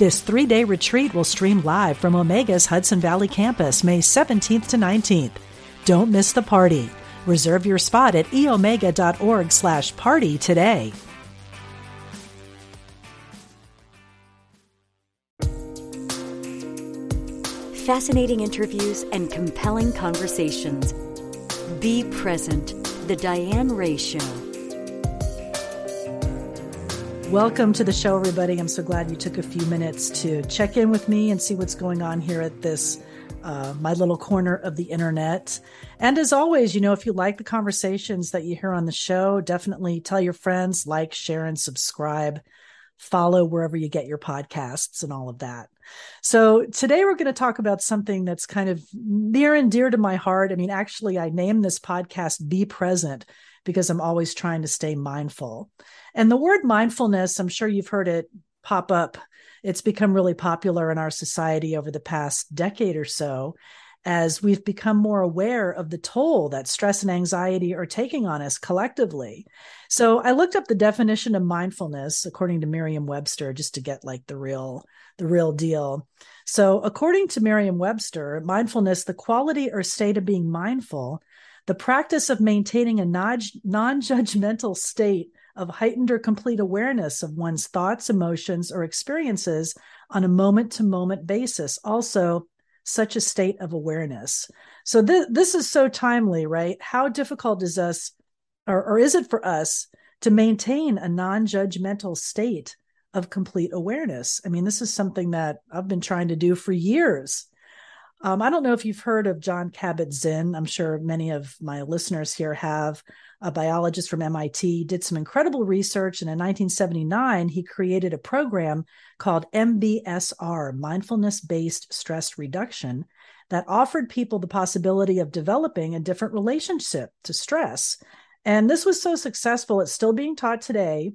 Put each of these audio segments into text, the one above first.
This three day retreat will stream live from Omega's Hudson Valley campus May 17th to 19th. Don't miss the party. Reserve your spot at eomega.org slash party today. Fascinating interviews and compelling conversations. Be present. The Diane Ray Show. Welcome to the show, everybody. I'm so glad you took a few minutes to check in with me and see what's going on here at this, uh, my little corner of the internet. And as always, you know, if you like the conversations that you hear on the show, definitely tell your friends, like, share, and subscribe. Follow wherever you get your podcasts and all of that. So today we're going to talk about something that's kind of near and dear to my heart. I mean, actually, I named this podcast Be Present because I'm always trying to stay mindful. And the word mindfulness, I'm sure you've heard it pop up. It's become really popular in our society over the past decade or so as we've become more aware of the toll that stress and anxiety are taking on us collectively. So I looked up the definition of mindfulness according to Merriam-Webster just to get like the real the real deal. So according to Merriam-Webster, mindfulness the quality or state of being mindful the practice of maintaining a non judgmental state of heightened or complete awareness of one's thoughts, emotions, or experiences on a moment to moment basis. Also, such a state of awareness. So, th- this is so timely, right? How difficult is us, or, or is it for us, to maintain a non judgmental state of complete awareness? I mean, this is something that I've been trying to do for years. Um, I don't know if you've heard of Jon Kabat-Zinn. I'm sure many of my listeners here have. A biologist from MIT did some incredible research, and in 1979, he created a program called MBSR, Mindfulness Based Stress Reduction, that offered people the possibility of developing a different relationship to stress. And this was so successful, it's still being taught today.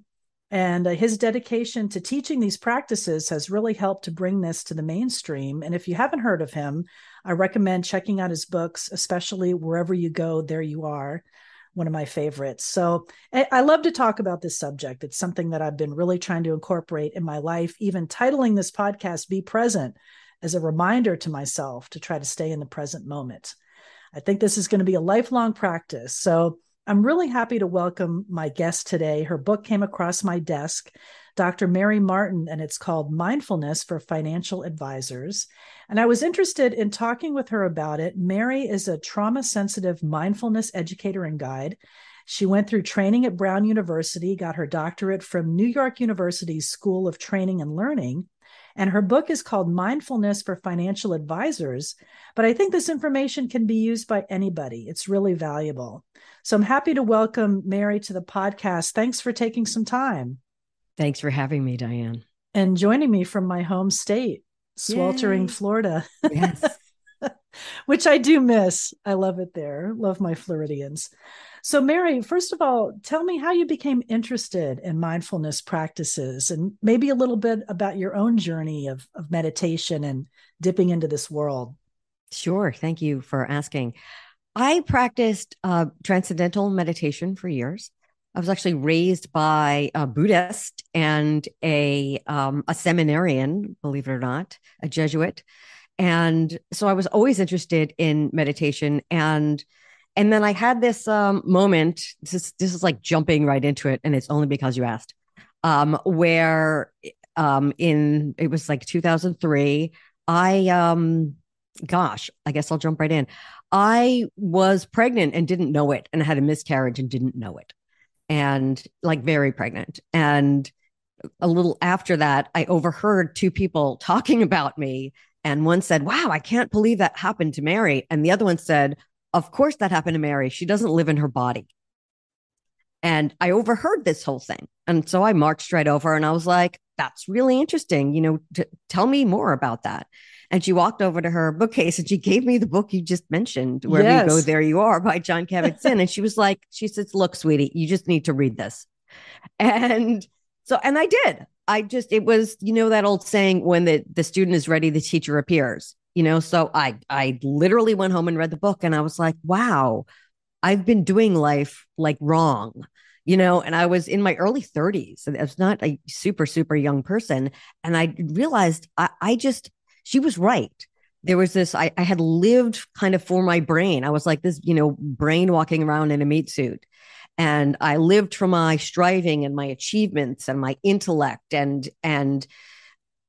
And uh, his dedication to teaching these practices has really helped to bring this to the mainstream. And if you haven't heard of him, I recommend checking out his books, especially Wherever You Go, There You Are, one of my favorites. So I love to talk about this subject. It's something that I've been really trying to incorporate in my life, even titling this podcast, Be Present, as a reminder to myself to try to stay in the present moment. I think this is going to be a lifelong practice. So I'm really happy to welcome my guest today. Her book came across my desk, Dr. Mary Martin, and it's called Mindfulness for Financial Advisors. And I was interested in talking with her about it. Mary is a trauma sensitive mindfulness educator and guide. She went through training at Brown University, got her doctorate from New York University's School of Training and Learning, and her book is called Mindfulness for Financial Advisors. But I think this information can be used by anybody. It's really valuable. So I'm happy to welcome Mary to the podcast. Thanks for taking some time. Thanks for having me, Diane. And joining me from my home state, sweltering Yay. Florida. Yes. Which I do miss. I love it there. Love my Floridians. So, Mary, first of all, tell me how you became interested in mindfulness practices and maybe a little bit about your own journey of, of meditation and dipping into this world. Sure. Thank you for asking. I practiced uh, transcendental meditation for years. I was actually raised by a Buddhist and a um, a seminarian, believe it or not, a Jesuit, and so I was always interested in meditation and and then I had this um, moment. This is this is like jumping right into it, and it's only because you asked. Um, where um, in it was like 2003, I um, gosh, I guess I'll jump right in. I was pregnant and didn't know it, and I had a miscarriage and didn't know it, and like very pregnant. And a little after that, I overheard two people talking about me, and one said, "Wow, I can't believe that happened to Mary," and the other one said, of course, that happened to Mary. She doesn't live in her body. And I overheard this whole thing. And so I marched right over and I was like, that's really interesting. You know, t- tell me more about that. And she walked over to her bookcase and she gave me the book you just mentioned, Wherever yes. You Go, There You Are by Jon Kabat-Zinn. and she was like, she says, look, sweetie, you just need to read this. And so, and I did. I just, it was, you know, that old saying, when the, the student is ready, the teacher appears, you know? So I, I literally went home and read the book and I was like, wow, I've been doing life like wrong you know, and I was in my early 30s. I was not a super, super young person. And I realized I, I just, she was right. There was this, I, I had lived kind of for my brain. I was like this, you know, brain walking around in a meat suit. And I lived for my striving and my achievements and my intellect and, and,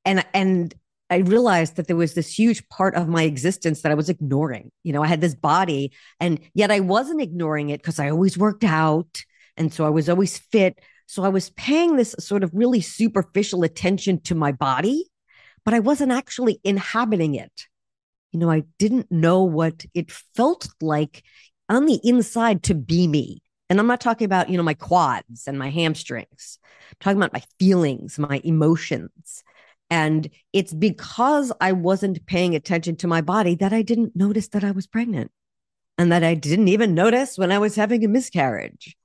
and, and, I realized that there was this huge part of my existence that I was ignoring. You know, I had this body, and yet I wasn't ignoring it because I always worked out and so I was always fit. So I was paying this sort of really superficial attention to my body, but I wasn't actually inhabiting it. You know, I didn't know what it felt like on the inside to be me. And I'm not talking about, you know, my quads and my hamstrings. I'm talking about my feelings, my emotions. And it's because I wasn't paying attention to my body that I didn't notice that I was pregnant and that I didn't even notice when I was having a miscarriage.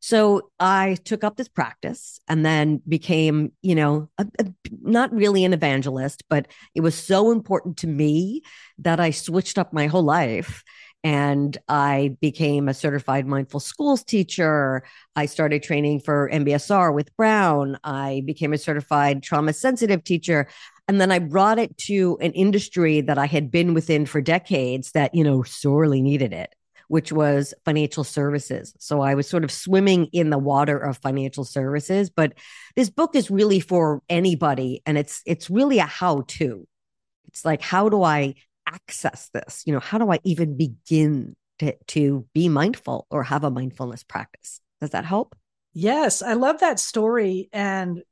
So I took up this practice and then became, you know, a, a, not really an evangelist, but it was so important to me that I switched up my whole life. And I became a certified mindful schools teacher. I started training for MBSR with Brown. I became a certified trauma sensitive teacher. And then I brought it to an industry that I had been within for decades that, you know, sorely needed it which was financial services. So I was sort of swimming in the water of financial services, but this book is really for anybody and it's it's really a how to. It's like how do I access this? You know, how do I even begin to to be mindful or have a mindfulness practice? Does that help? Yes, I love that story and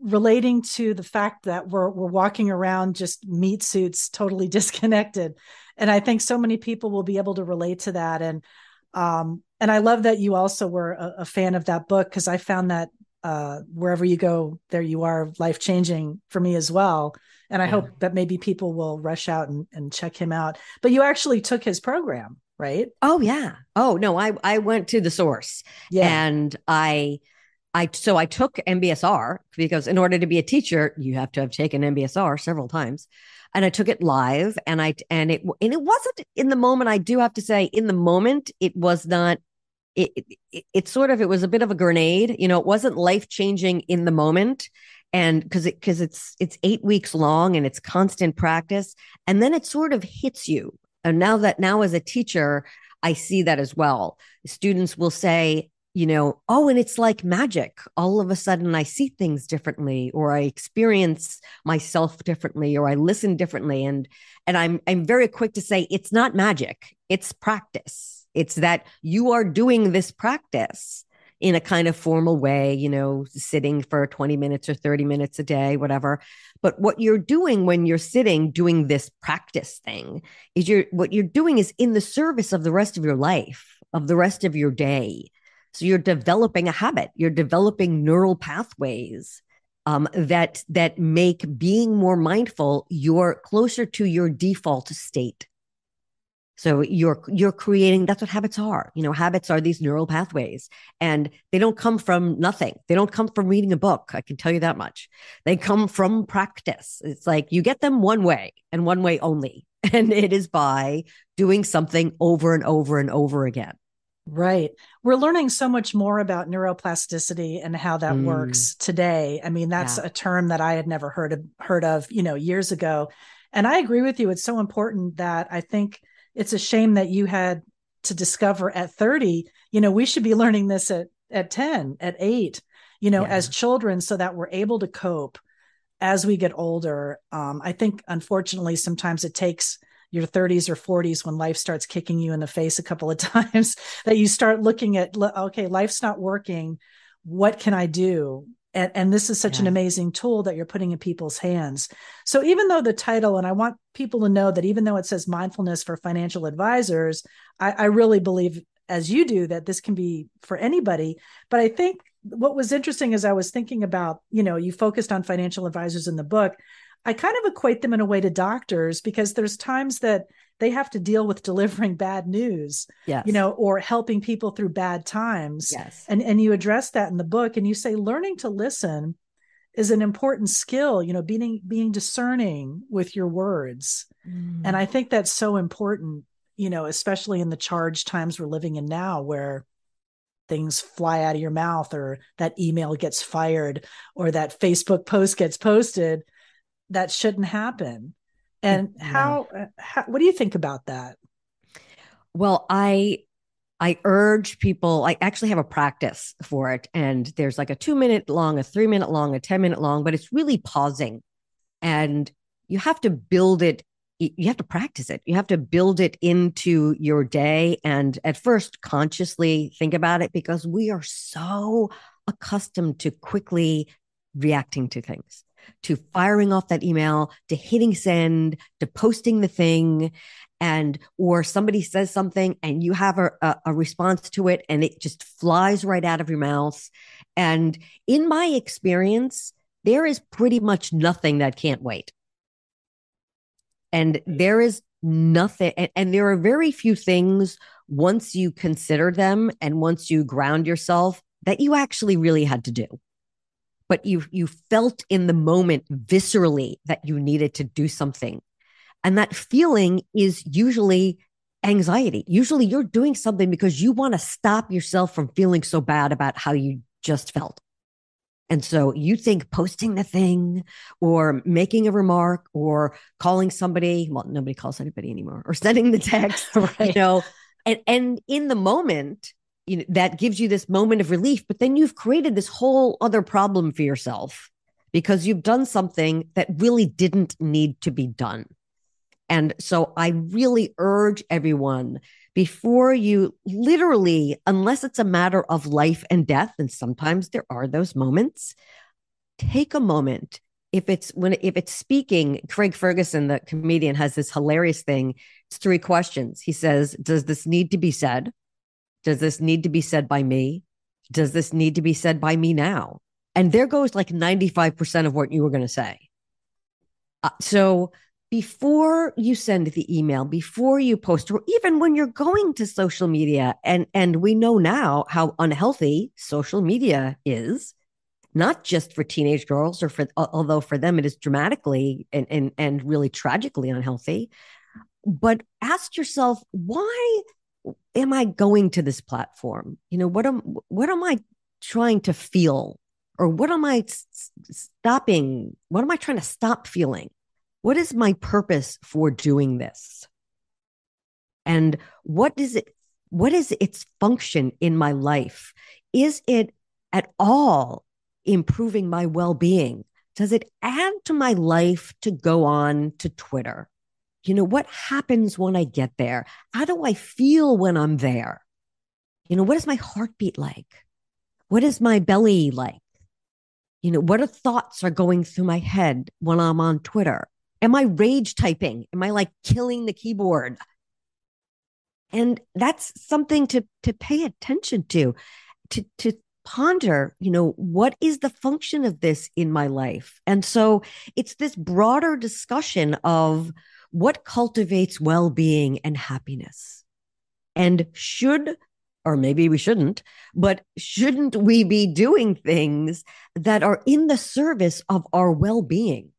relating to the fact that we're we're walking around just meat suits totally disconnected and i think so many people will be able to relate to that and um and i love that you also were a, a fan of that book because i found that uh wherever you go there you are life changing for me as well and i yeah. hope that maybe people will rush out and, and check him out but you actually took his program right oh yeah oh no i i went to the source yeah and i I so I took MBSR because in order to be a teacher, you have to have taken MBSR several times. And I took it live and I and it and it wasn't in the moment, I do have to say, in the moment, it was not it, it, it sort of it was a bit of a grenade. You know, it wasn't life-changing in the moment and because it because it's it's eight weeks long and it's constant practice and then it sort of hits you and now that now as a teacher i see that as well students will say you know, oh, and it's like magic. All of a sudden, I see things differently, or I experience myself differently, or I listen differently. And and I'm I'm very quick to say it's not magic. It's practice. It's that you are doing this practice in a kind of formal way, you know, sitting for 20 minutes or 30 minutes a day, whatever. But what you're doing when you're sitting doing this practice thing is you're what you're doing is in the service of the rest of your life, of the rest of your day so you're developing a habit, you're developing neural pathways um, that that make being more mindful you're closer to your default state. So you're you're creating that's what habits are. You know, habits are these neural pathways and they don't come from nothing. They don't come from reading a book. I can tell you that much. They come from practice. It's like you get them one way and one way only. And it is by doing something over and over and over again. Right. We're learning so much more about neuroplasticity and how that mm. works today. I mean, that's yeah. a term that I had never heard of, heard of, you know, years ago. And I agree with you. It's so important that I think it's a shame that you had to discover at 30. You know, we should be learning this at at 10, at 8, you know, yeah. as children so that we're able to cope as we get older. Um, I think unfortunately sometimes it takes your 30s or 40s when life starts kicking you in the face a couple of times that you start looking at okay life's not working what can i do and, and this is such yeah. an amazing tool that you're putting in people's hands. So even though the title and i want people to know that even though it says mindfulness for financial advisors i, I really believe as you do that this can be for anybody. But i think what was interesting as i was thinking about you know you focused on financial advisors in the book. I kind of equate them in a way to doctors because there's times that they have to deal with delivering bad news yes. you know or helping people through bad times yes and and you address that in the book and you say learning to listen is an important skill you know being being discerning with your words mm. and i think that's so important you know especially in the charged times we're living in now where things fly out of your mouth or that email gets fired or that facebook post gets posted that shouldn't happen and yeah. how, how what do you think about that well i I urge people, I actually have a practice for it. And there's like a two minute long, a three minute long, a 10 minute long, but it's really pausing. And you have to build it, you have to practice it. You have to build it into your day. And at first, consciously think about it because we are so accustomed to quickly reacting to things to firing off that email, to hitting send, to posting the thing and or somebody says something and you have a, a, a, response to it and it just flies right out of your mouth. And in my experience there is pretty much nothing that can't wait. And there is nothing and, and there are very few things once you consider them and once you ground yourself that you actually really had to do but you you felt in the moment viscerally that you needed to do something and that feeling is usually anxiety. Usually you're doing something because you want to stop yourself from feeling so bad about how you just felt. And so you think posting the thing or making a remark or calling somebody, well, nobody calls anybody anymore, or sending the text, right. you know, and, and in the moment, you know, that gives you this moment of relief, but then you've created this whole other problem for yourself because you've done something that really didn't need to be done. And so I really urge everyone before you literally, unless it's a matter of life and death, and sometimes there are those moments, take a moment. If it's when if it's speaking, Craig Ferguson, the comedian, has this hilarious thing. It's three questions. He says, Does this need to be said? Does this need to be said by me? Does this need to be said by me now? And there goes like 95% of what you were going to say. Uh, so before you send the email, before you post, or even when you're going to social media, and and we know now how unhealthy social media is, not just for teenage girls, or for although for them it is dramatically and and and really tragically unhealthy. But ask yourself, why am I going to this platform? You know, what am what am I trying to feel, or what am I stopping? What am I trying to stop feeling? What is my purpose for doing this? And what is it? What is its function in my life? Is it at all improving my well being? Does it add to my life to go on to Twitter? You know, what happens when I get there? How do I feel when I'm there? You know, what is my heartbeat like? What is my belly like? You know, what are thoughts are going through my head when I'm on Twitter? Am I rage typing? Am I like killing the keyboard? And that's something to to pay attention to, to to ponder, you know, what is the function of this in my life? And so it's this broader discussion of what cultivates well-being and happiness. And should or maybe we shouldn't, but shouldn't we be doing things that are in the service of our well being?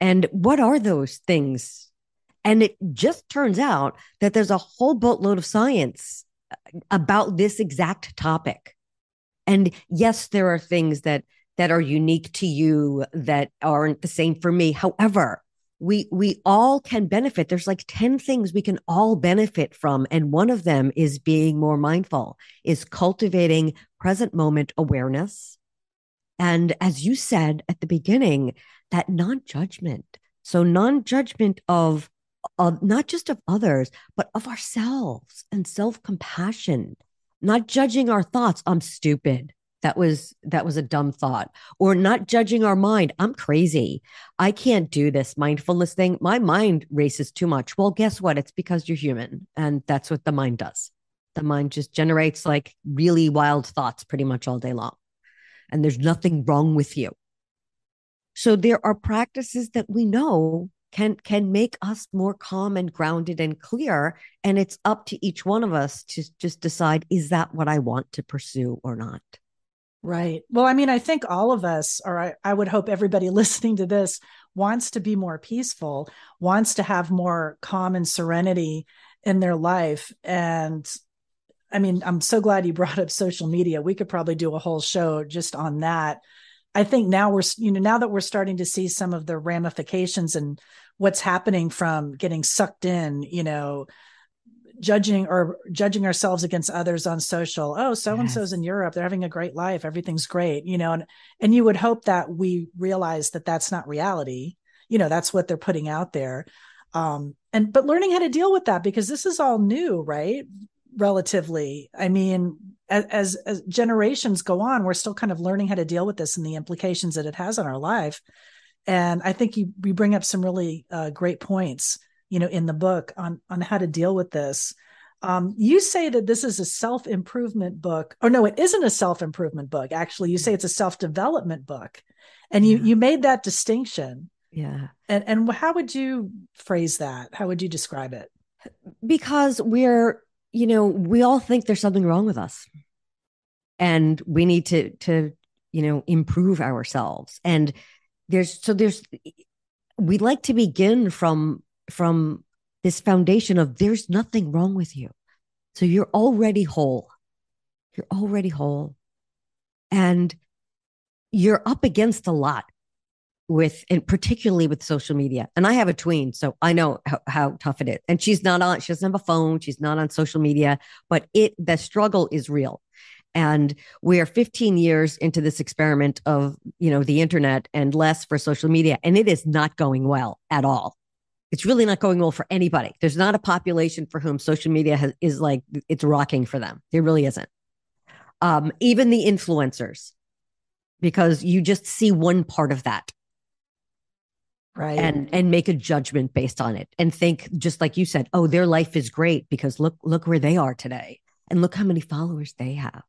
And what are those things? And it just turns out that there's a whole boatload of science uh, about this exact topic. And yes, there are things that that are unique to you that aren't the same for me. However, we we all can benefit. There's like 10 things we can all benefit from and one of them is being more mindful, is cultivating present moment awareness. And as you said at the beginning, that non-judgment. So non-judgment of of not just of others, but of ourselves and self-compassion, not judging our thoughts. I'm stupid. That was that was a dumb thought. Or not judging our mind. I'm crazy. I can't do this mindfulness thing. My mind races too much. Well, guess what? It's because you're human and that's what the mind does. The mind just generates like really wild thoughts pretty much all day long. And there's nothing wrong with you. So there are practices that we know can can make us more calm and grounded and clear and it's up to each one of us to just decide is that what I want to pursue or not. Right. Well, I mean, I think all of us, or I, I would hope everybody listening to this, wants to be more peaceful, wants to have more calm and serenity in their life. And I mean, I'm so glad you brought up social media. We could probably do a whole show just on that. I think now we're, you know, now that we're starting to see some of the ramifications and what's happening from getting sucked in, you know, judging or judging ourselves against others on social. Oh so and so's in europe. They're having a great life. Everything's great you know and and you would hope that we realize that that's not reality. You know that's what they're putting out there. Um and but learning how to deal with that because this is all new right? Relatively. I mean as as generations go on we're still kind of learning how to deal with this and the implications that it has on our life. And i think you we bring up some really uh, great points you know in the book on on how to deal with this. Um, you say that this is a self improvement book or no it isn't a self improvement book actually. You say it's a self development book and you yeah. you made that distinction. Yeah. And and how would you phrase that? How would you describe it? Because we're you know we all think there's something wrong with us. And we need to to you know improve ourselves. And there's so there's we like to begin from from this foundation of there's nothing wrong with you. So you're already whole. You're already whole. And you're up against a lot with, and particularly with social media. And I have a tween, so I know how, how tough it is. And she's not on, she doesn't have a phone, she's not on social media, but it, the struggle is real. And we are 15 years into this experiment of, you know, the internet and less for social media. And it is not going well at all it's really not going well for anybody. There's not a population for whom social media has, is like it's rocking for them. There really isn't. Um, even the influencers, because you just see one part of that, right? And and make a judgment based on it, and think just like you said, oh, their life is great because look look where they are today, and look how many followers they have.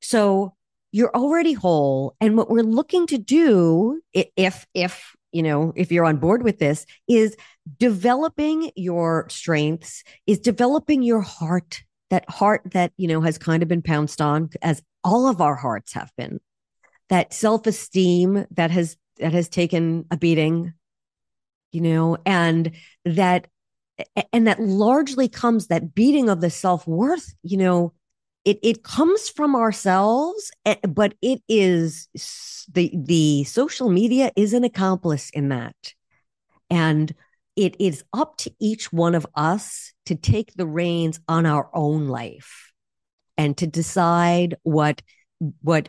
So you're already whole, and what we're looking to do, if if you know, if you're on board with this, is developing your strengths, is developing your heart, that heart that, you know, has kind of been pounced on as all of our hearts have been. That self-esteem that has that has taken a beating, you know, and that and that largely comes that beating of the self-worth, you know, it it comes from ourselves but it is the the social media is an accomplice in that. And it is up to each one of us to take the reins on our own life and to decide what what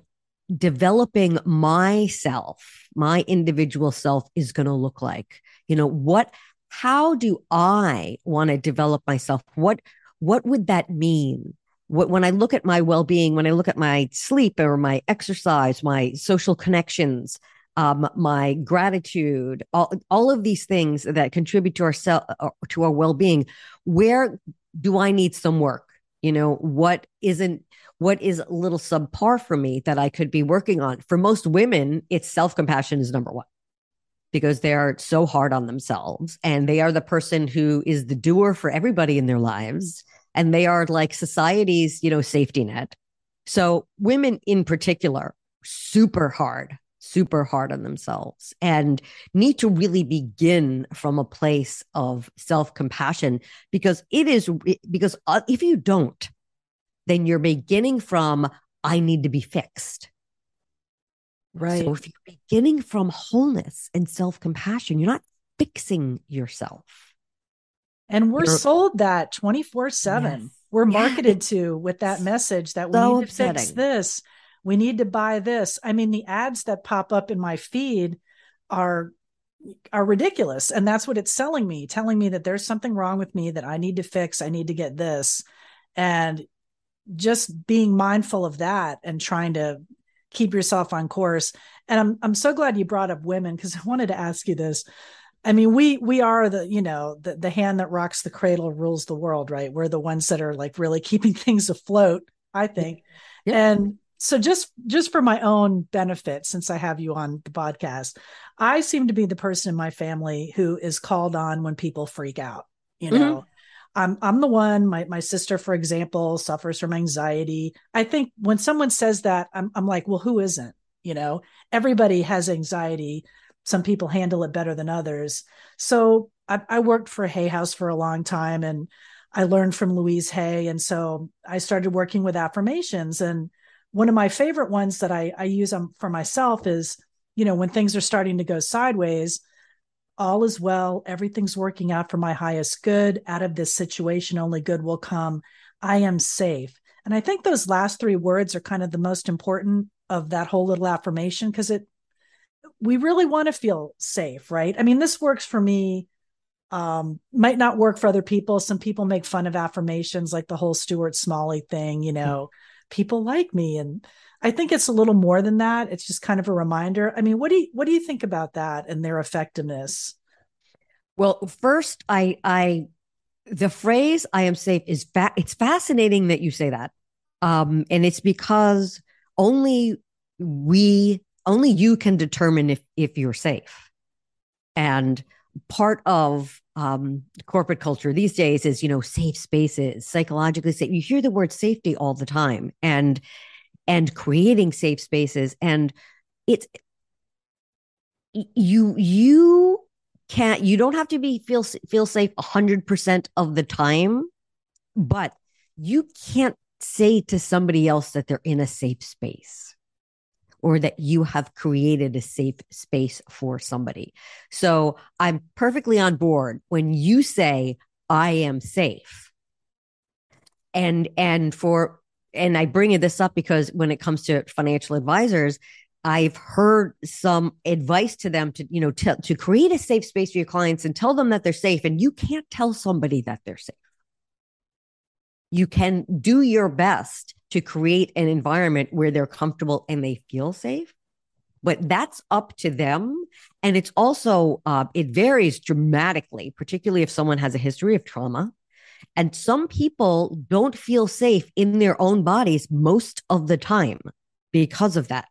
developing myself my individual self is going to look like. You know what how do i want to develop myself? What what would that mean when I look at my well being, when I look at my sleep or my exercise, my social connections, um, my gratitude, all, all of these things that contribute to our self, uh, to our well being, where do I need some work? You know, what isn't, what is a little subpar for me that I could be working on? For most women, it's self compassion is number one because they are so hard on themselves and they are the person who is the doer for everybody in their lives and they are like society's, you know, safety net. So women in particular, super hard, super hard on themselves and need to really begin from a place of self compassion because it is, because uh, if you don't, then you're beginning from, I need to be fixed. Right. So if you're beginning from wholeness and self compassion, you're not fixing yourself. And we're You're, sold that 24 yes. 7. We're marketed yeah, to with that message that we so need to upsetting. fix this. We need to buy this. I mean, the ads that pop up in my feed are are ridiculous and that's what it's selling me telling me that there's something wrong with me that i need to fix i need to get this and just being mindful of that and trying to keep yourself on course and i'm i'm so glad you brought up women because i wanted to ask you this I mean, we we are the you know the the hand that rocks the cradle rules the world, right? We're the ones that are like really keeping things afloat. I think, yeah. and so just just for my own benefit, since I have you on the podcast, I seem to be the person in my family who is called on when people freak out. You mm-hmm. know. Mm-hmm. I'm I'm the one. My my sister, for example, suffers from anxiety. I think when someone says that, I'm I'm like, well, who isn't? You know, everybody has anxiety. Some people handle it better than others. So I, I worked for Hay House for a long time, and I learned from Louise Hay, and so I started working with affirmations. And one of my favorite ones that I I use um, for myself is, you know, when things are starting to go sideways all is well. Everything's working out for my highest good. Out of this situation, only good will come. I am safe. And I think those last three words are kind of the most important of that whole little affirmation because it, we really want to feel safe, right? I mean, this works for me. Um, might not work for other people. Some people make fun of affirmations, like the whole Stuart Smalley thing, you know, people like me. And I think it's a little more than that. It's just kind of a reminder. I mean, what do you what do you think about that and their effectiveness? Well, first, I I the phrase "I am safe" is fa- it's fascinating that you say that, um, and it's because only we only you can determine if if you're safe, and part of um, corporate culture these days is you know safe spaces, psychologically safe. You hear the word safety all the time, and and creating safe spaces. And it's you you can't you don't have to be feel feel safe 100% of the time but you can't say to somebody else that they're in a safe space or that you have created a safe space for somebody. So I'm perfectly on board when you say I am safe. And and for and I bring this up because when it comes to financial advisors, I've heard some advice to them to, you know, to, to create a safe space for your clients and tell them that they're safe. And you can't tell somebody that they're safe. You can do your best to create an environment where they're comfortable and they feel safe, but that's up to them. And it's also, uh, it varies dramatically, particularly if someone has a history of trauma and some people don't feel safe in their own bodies most of the time because of that.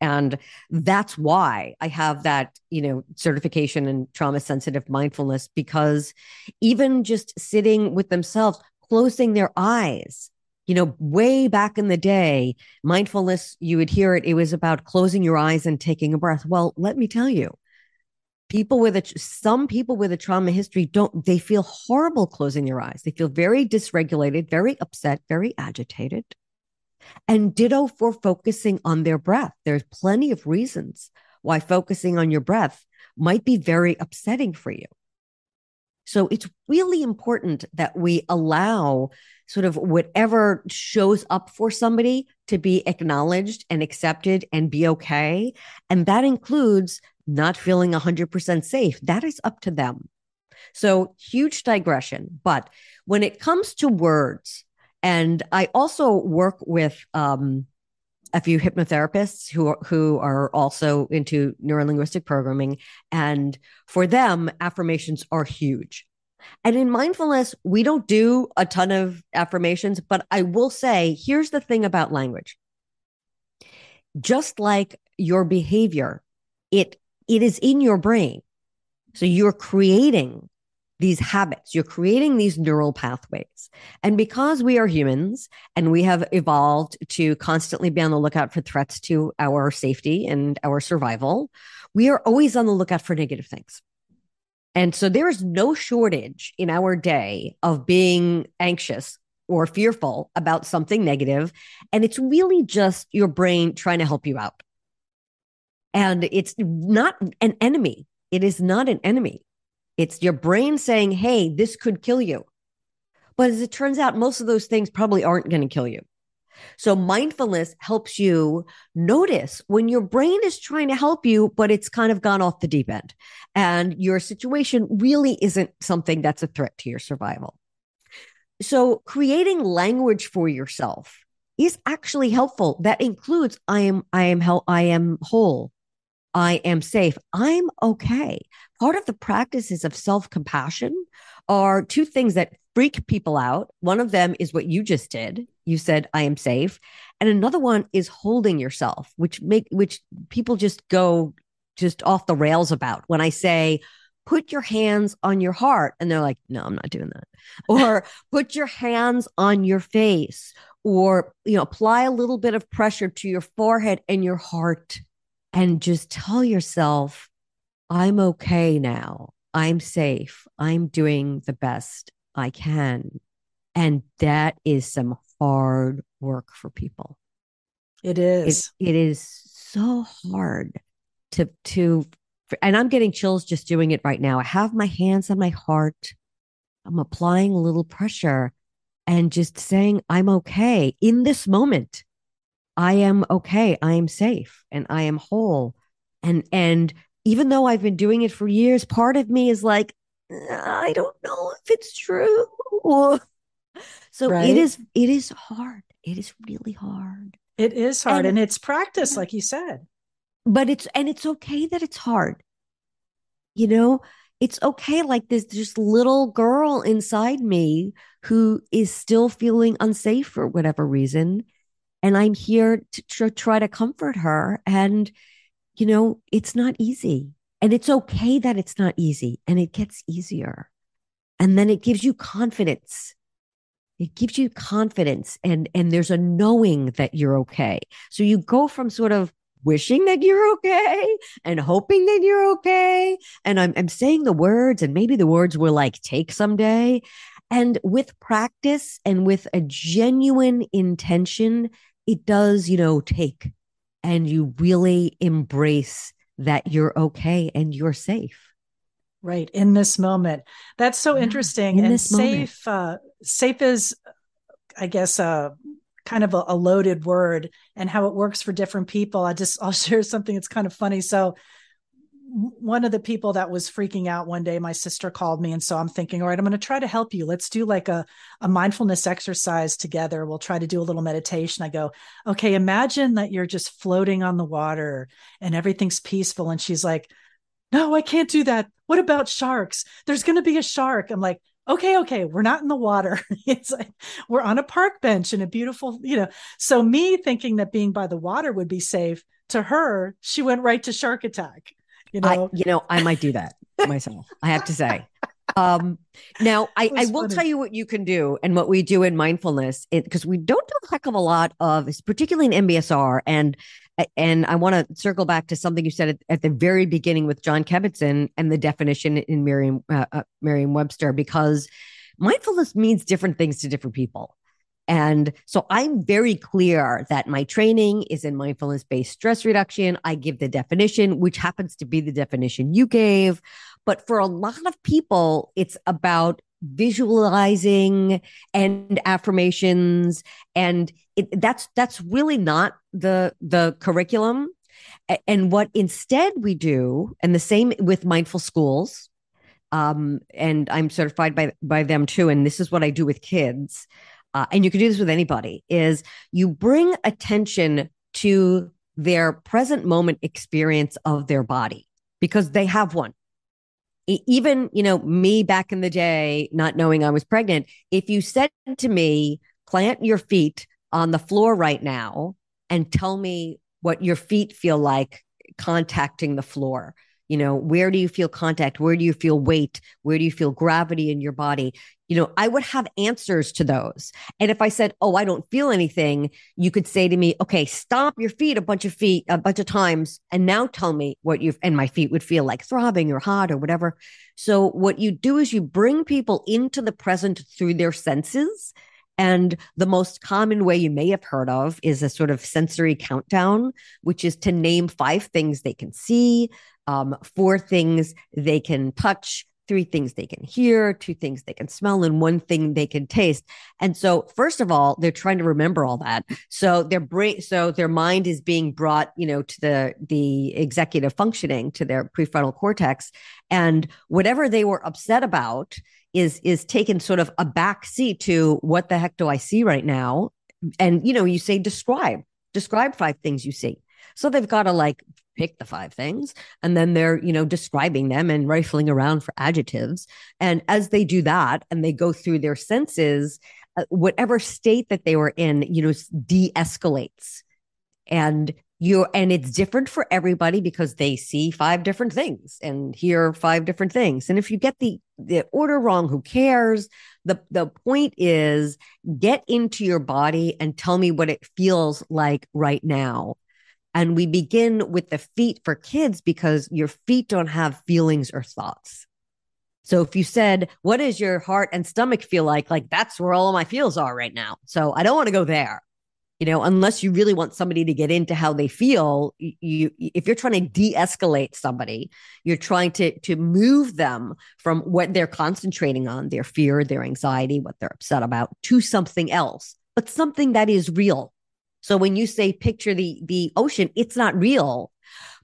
And that's why I have that, you know, certification in trauma sensitive mindfulness, because even just sitting with themselves, closing their eyes, you know, way back in the day, mindfulness, you would hear it, it was about closing your eyes and taking a breath. Well, let me tell you, people with a some people with a trauma history don't they feel horrible closing their eyes. They feel very dysregulated very upset very agitated. And ditto for focusing on their breath. There's plenty of reasons why focusing on your breath might be very upsetting for you so it's really important that we allow sort of whatever shows up for somebody to be acknowledged and accepted and be okay. And that includes not feeling 100% safe. That is up to them. So, huge digression. But when it comes to words, and I also work with um, a few hypnotherapists who who are also into neurolinguistic programming, and for them, affirmations are huge. And in mindfulness, we don't do a ton of affirmations, but I will say, here's the thing about language. Just like your behavior, it it is in your brain. So you're creating these habits, you're creating these neural pathways. And because we are humans and we have evolved to constantly be on the lookout for threats to our safety and our survival, we are always on the lookout for negative things. And so there is no shortage in our day of being anxious or fearful about something negative, And it's really just your brain trying to help you out. And it's not an enemy. It is not an enemy. It's your brain saying, hey, this could kill you. But as it turns out, most of those things probably aren't going to kill you. So mindfulness helps you notice when your brain is trying to help you, but it's kind of gone off the deep end and your situation really isn't something that's a threat to your survival. So creating language for yourself is actually helpful. That includes I am, I am, I am whole. I am safe. I'm okay. Part of the practices of self compassion are two things that freak people out. One of them is what you just did. You said, I am safe. And another one is holding yourself, which make, which people just go just off the rails about. When I say, put your hands on your heart. And they're like, no, I'm not doing that. Or put your hands on your face or, you know, apply a little bit of pressure to your forehead and your heart and just tell yourself, I'm okay now. I'm safe. I'm doing the best I can. And that is some hard work for people. It is. It, it is so hard to to and I'm getting chills just doing it right now. I have my hands on my heart. I'm applying a little pressure and just saying, I'm okay in this moment. I am okay. I am safe and I am whole. And, and even though I've been doing it for years, part of me is like, I don't know if it's true. so right? it is, it is hard. It is really hard. It is hard. And, and it's practice, like you said but it's and it's okay that it's hard you know it's okay like this just little girl inside me who is still feeling unsafe for whatever reason and i'm here to tr- try to comfort her. And you know it's not easy. And it's okay that it's not easy. And it gets easier. And then it gives you confidence. It gives you confidence. And and there's a knowing that you're okay. So you go from sort of wishing that you're okay and hoping that you're okay. And I'm, I'm saying the words, and maybe the words will like take someday. And with practice and with a genuine intention, it does, you know, take. And you really embrace that you're okay and you're safe. Right. In this moment. That's so interesting. and safe, uh, safe is, I guess, uh, kind of a, a, loaded word and how it works for different people. I just I'll share something that's kind of funny. So one of the people that was freaking out one day, my sister called me. And so I'm thinking, all right, I'm going to try to help you. Let's do like a, a mindfulness exercise together. We'll try to do a little meditation. I go, okay, imagine that you're just floating on the water and everything's peaceful. And she's like, no, I can't do that. What about sharks? There's going to be a shark. I'm like, okay, okay, we're not in the water. it's like we're on a park bench in a beautiful, you know. So me thinking that being by the water would be safe to her, she went right to shark attack. You know, I, you know, I might do that myself. I have to say. Um, now I, I will funny. tell you what you can do and what we do in mindfulness because we don't do a heck of a lot of, particularly in MBSR and and I want to circle back to something you said at, at, the very beginning with Jon Kabat-Zinn and the definition in Merriam uh, uh, Merriam-Webster, because mindfulness means different things to different people. And so I'm very clear that my training is in mindfulness based stress reduction. I give the definition, which happens to be the definition you gave. But for a lot of people, it's about visualizing and affirmations and it, that's that's really not the the curriculum and what instead we do and the same with mindful schools um, and i'm certified by by them too and this is what i do with kids uh, and you can do this with anybody is you bring attention to their present moment experience of their body because they have one. Even you know me back in the day not knowing i was pregnant if you said to me plant your feet on the floor right now and tell me what your feet feel like contacting the floor you know where do you feel contact? Where do you feel weight? Where do you feel gravity in your body? You know i would have answers to those. And if i said oh i don't feel anything you could say to me okay stomp your feet a bunch of feet a bunch of times and now tell me what you've and my feet would feel like throbbing or hot or whatever. So what you do is you bring people into the present through their senses and the most common way you may have heard of is a sort of sensory countdown, which is to name five things they can see, um, four things they can touch, three things they can hear, two things they can smell, and one thing they can taste. And so, first of all, they're trying to remember all that. So their brain, so their mind is being brought, you know, to the the executive functioning, to their prefrontal cortex, and whatever they were upset about is is taken sort of a back seat to what the heck do I see right now? And you know, you say describe, describe five things you see. So they've got to like pick the five things and then they're you know describing them and rifling around for adjectives. And as they do that and they go through their senses uh, whatever state that they were in you know de-escalates. And you and it's different for everybody because they see five different things and hear five different things. And if you get the the order wrong who cares? The the point is get into your body and tell me what it feels like right now and we begin with the feet for kids because your feet don't have feelings or thoughts. So if you said, What does your heart and stomach feel like? Like that's where all my feels are right now. So I don't want to go there. You know, unless you really want somebody to get into how they feel, you if you're trying to de-escalate somebody, you're trying to to move them from what they're concentrating on, their fear, their anxiety, what they're upset about, to something else, but something that is real so when you say picture the the ocean, it's not real.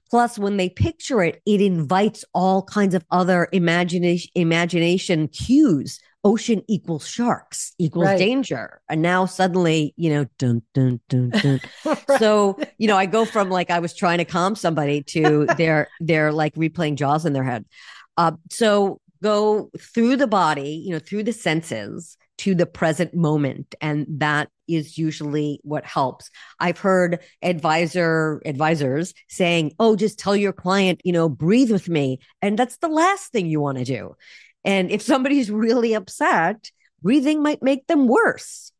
Plus, when they picture it, it invites all kinds of other imagination imagination cues. Ocean equals sharks equals right. danger, and now suddenly, you know, dun dun dun dun. right. So you know, I go from like I was trying to calm somebody to they're they're like replaying Jaws in their head. Uh, so go through the body, you know, through the senses to the present moment, and that is usually what helps. I've heard advisor advisors saying, "Oh, just tell your client, you know, breathe with me." And that's the last thing you want to do. And if somebody's really upset, breathing might make them worse.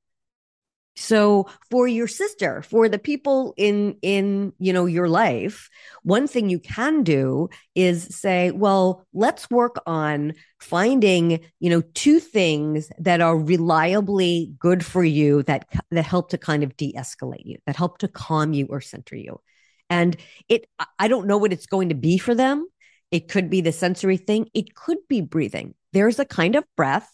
So for your sister, for the people in in you know your life, one thing you can do is say, well, let's work on finding, you know, two things that are reliably good for you that that help to kind of de-escalate you, that help to calm you or center you. And it I don't know what it's going to be for them. It could be the sensory thing, it could be breathing. There's a kind of breath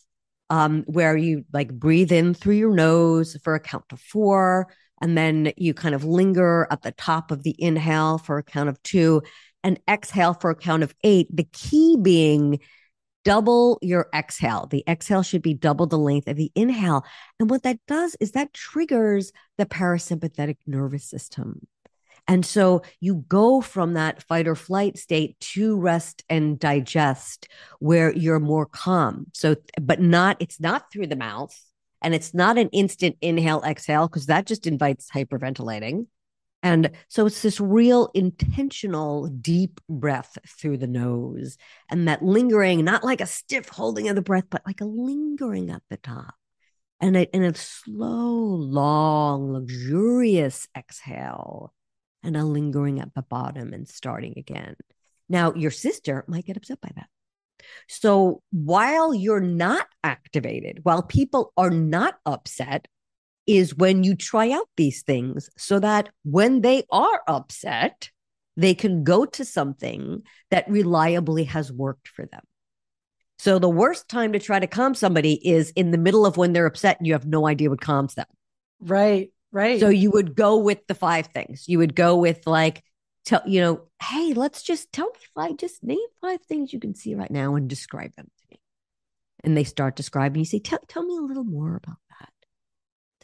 um, where you like breathe in through your nose for a count of four, and then you kind of linger at the top of the inhale for a count of two, and exhale for a count of eight. The key being double your exhale. The exhale should be double the length of the inhale. And what that does is that triggers the parasympathetic nervous system. And so you go from that fight or flight state to rest and digest where you're more calm. So, but not, it's not through the mouth and it's not an instant inhale, exhale, because that just invites hyperventilating. And so it's this real intentional deep breath through the nose and that lingering, not like a stiff holding of the breath, but like a lingering at the top. And a, and a slow, long, luxurious exhale and a lingering at the bottom and starting again. Now, your sister might get upset by that. So while you're not activated, while people are not upset, is when you try out these things so that when they are upset, they can go to something that reliably has worked for them. So the worst time to try to calm somebody is in the middle of when they're upset and you have no idea what calms them. Right. Right. So you would go with the five things. You would go with like, tell you know, hey, let's just tell me five, just name five things you can see right now and describe them to me. And they start describing. You say, tell tell me a little more about.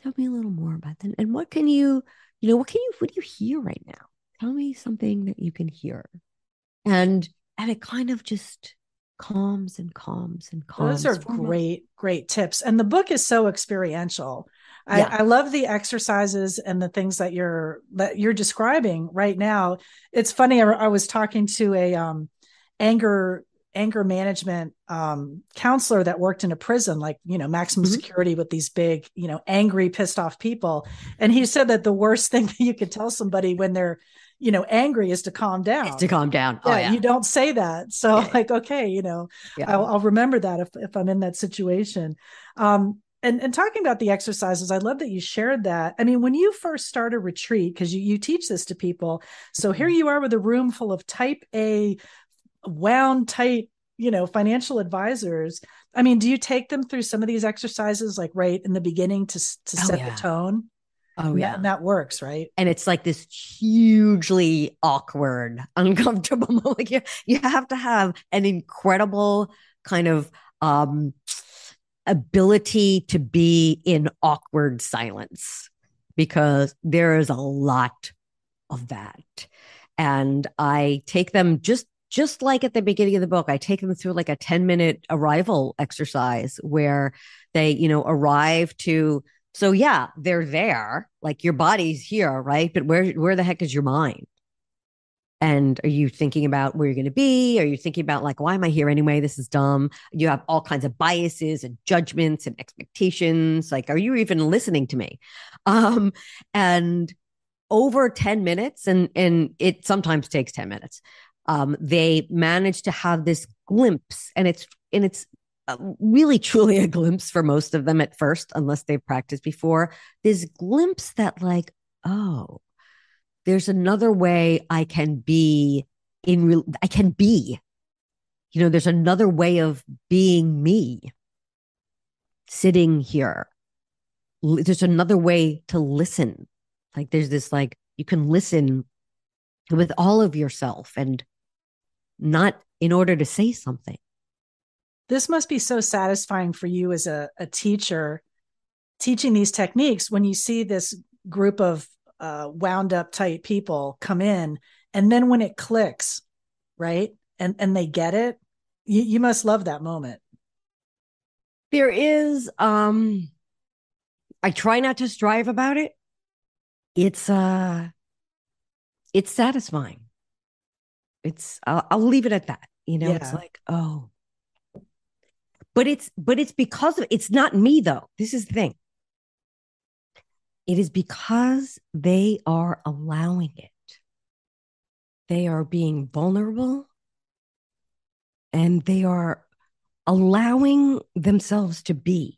Tell me a little more about that. And what can you, you know, what can you, what do you hear right now? Tell me something that you can hear. And and it kind of just calms and calms and calms. Those are great, great tips. And the book is so experiential. Yeah. I, I, love the exercises and the things that you're that you're describing right now. It's funny. I, I was talking to a um, anger anger management um, counselor that worked in a prison, like you know maximum mm-hmm. security with these big, you know, angry, pissed off people, and he said that the worst thing that you could tell somebody when they're you know angry is to calm down it's to calm down oh, yeah, yeah, you don't say that so yeah. like okay you know. I'll, I'll, remember that if, if i'm in that situation um and and talking about the exercises i love that you shared that i mean when you first start a retreat because you, you teach this to people so here mm-hmm. you are with a room full of type a wound tight you know financial advisors i mean do you take them through some of these exercises like right in the beginning to to oh, set yeah. the tone oh yeah and that works right and it's like this hugely awkward uncomfortable like you, you have to have an incredible kind of um ability to be in awkward silence because there is a lot of that. and I take them just just like at the beginning of the book, I take them through like a 10 minute arrival exercise where they, you know, arrive to so yeah, they're there, like your body's here, right? But where where the heck is your mind? And are you thinking about where you're going to be? Are you thinking about like, why am I here anyway? This is dumb. You have all kinds of biases and judgments and expectations. Like, are you even listening to me? Um, and over 10 minutes, and and it sometimes takes 10 minutes. Um, they manage to have this glimpse, and it's and it's uh, really truly a glimpse for most of them at first, unless they've practiced before. This glimpse that, like, oh, there's another way I can be in real, I can be. You know, there's another way of being me sitting here. There's another way to listen. Like, there's this, like, you can listen with all of yourself and not in order to say something. This must be so satisfying for you as a, a teacher teaching these techniques when you see this group of uh, wound up tight people come in and then when it clicks right and and they get it you, you must love that moment. There is um i try not to strive about it. It's uh it's satisfying it's i'll, I'll leave it at that you know yeah. it's like oh. But it's but it's because of it's not me though. This is the thing. It is because they are allowing it. They are being vulnerable. And they are allowing themselves to be.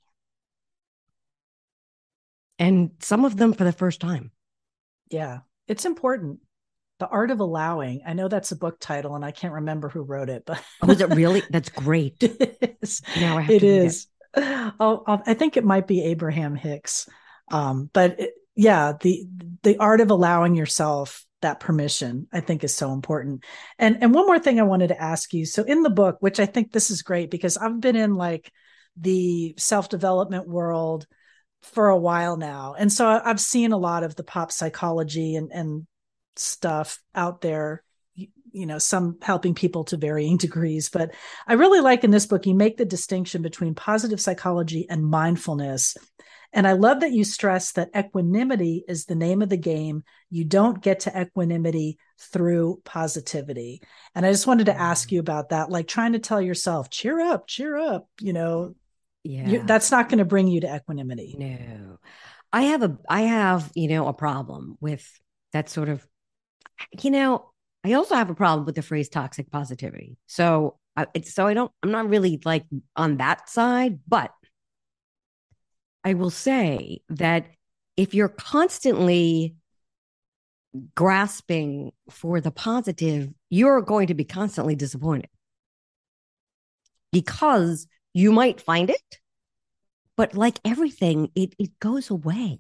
And some of them for the first time. Yeah. It's important the art of allowing i know that's a book title and i can't remember who wrote it but was oh, it really that's great it is now I have to. It is. it. Oh, i think it might be abraham hicks um, but it, yeah the the art of allowing yourself that permission i think is so important and and one more thing i wanted to ask you so in the book which i think this is great because i've been in like the self development world for a while now and so i've seen a lot of the pop psychology and and stuff out there you know some helping people to varying degrees but i really like in this book you make the distinction between positive psychology and mindfulness. And i love that you stress that equanimity is the name of the game. You don't get to equanimity through positivity. And i just wanted to ask mm. you about that like trying to tell yourself cheer up cheer up you know? Yeah. that's not going to bring you to equanimity. No. I have a i have you know a problem with that sort of you know, I also have a problem with the phrase toxic positivity. So, I, so I don't, I'm not really like on that side, but I will say that if you're constantly grasping for the positive, you're going to be constantly disappointed because you might find it, but like everything, it, it goes away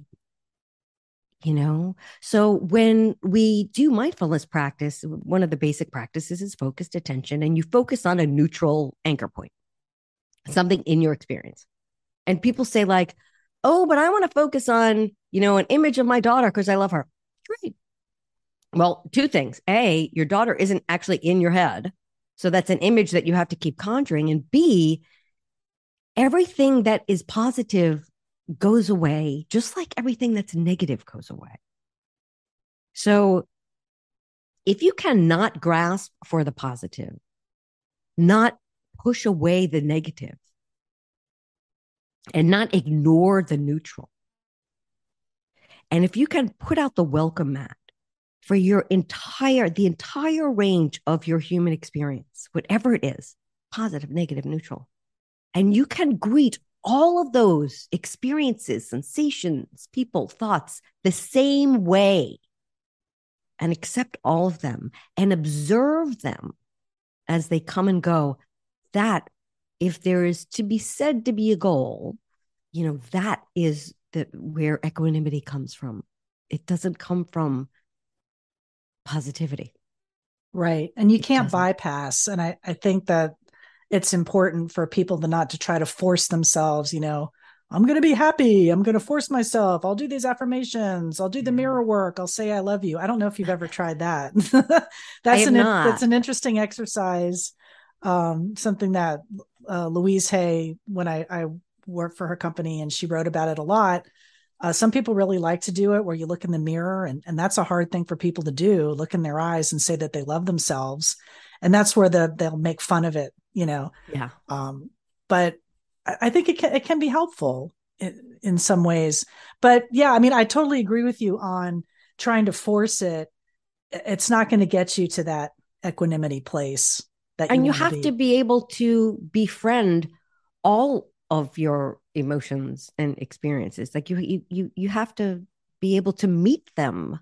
you know? So when we do mindfulness practice one of the basic practices is focused attention and you focus on a neutral anchor point something in your experience. And people say like oh but i want to focus on you know an image of my daughter because i love her. Great well two things. A your daughter isn't actually in your head so that's an image that you have to keep conjuring and b everything that is positive goes away, just like everything that's negative goes away. So if you cannot grasp for the positive, not push away the negative, and not ignore the neutral, and if you can put out the welcome mat for your entire, the entire range of your human experience, whatever it is, positive, negative, neutral, and you can greet all of those experiences, sensations, people, thoughts the same way and accept all of them and observe them as they come and go. That, if there is to be said to be a goal, you know, that is the, where equanimity comes from. It doesn't come from positivity. Right. And you it can't doesn't. bypass. And I, I think that it's important for people to not to try to force themselves, you know, I'm going to be happy. I'm going to force myself. I'll do these affirmations. I'll do the mirror work. I'll say I love you. I don't know if you've ever tried that. that's an not. that's an interesting exercise. Um, something that uh, Louise Hay, when I, I worked for her company, and she wrote about it a lot. Uh, some people really like to do it where you look in the mirror, and, and that's a hard thing for people to do. Look in their eyes and say that they love themselves, and that's where the they'll make fun of it, you know. Yeah. Um, but I think it can, it can be helpful in, in some ways. But yeah, I mean, I totally agree with you on trying to force it. It's not going to get you to that equanimity place. That and you, you have to be. to be able to befriend all of your emotions and experiences. Like you, you, you, you have to be able to meet them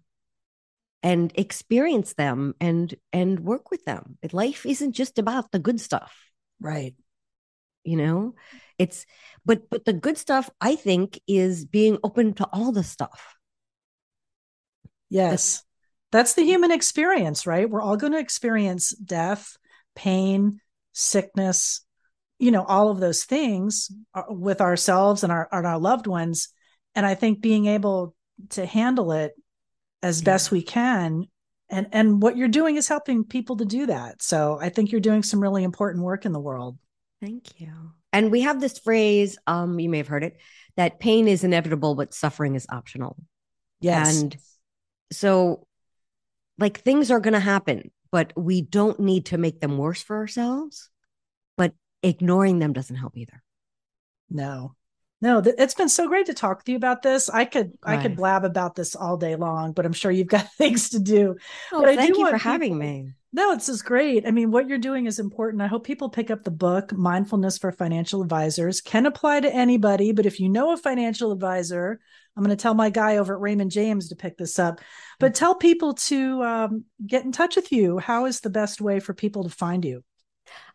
and experience them and and work with them. Life isn't just about the good stuff. Right. You know, it's but but the good stuff I think is being open to all the stuff. Yes. That's, That's the human experience, right? We're all going to experience death, pain, sickness, you know, all of those things uh, with ourselves and our and our loved ones. And I think being able to handle it as best we can and and what you're doing is helping people to do that. So I think you're doing some really important work in the world. Thank you. And we have this phrase, um, you may have heard it, that pain is inevitable, but suffering is optional. Yes. And so, like, things are going to happen, but we don't need to make them worse for ourselves. But ignoring them doesn't help either. No, no, th- it's been so great to talk with you about this. I could right. I could blab about this all day long, but I'm sure you've got things to do. Oh, but thank you for people, having me. No, it's just great. I mean, what you're doing is important. I hope people pick up the book, Mindfulness for Financial Advisors. Can apply to anybody, but if you know a financial advisor, I'm going to tell my guy over at Raymond James to pick this up. But tell people to um, get in touch with you. How is the best way for people to find you?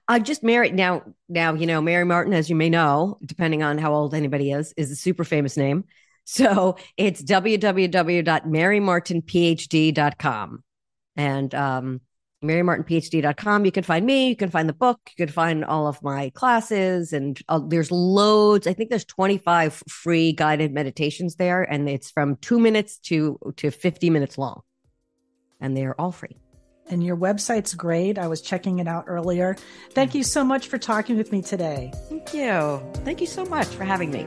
I just married now. Now you know Mary Martin, as you may know, depending on how old anybody is, is a super famous name. So it's www.marymartinphd.com. And um, marymartinphd.com. You can find me, you can find the book, you can find all of my classes, and uh, there's loads. I think there's 25 free guided meditations there, and it's from two minutes to to 50 minutes long, and they are all free. And your website's great. I was checking it out earlier. Thank you so much for talking with me today. Thank you. Thank you so much for having me.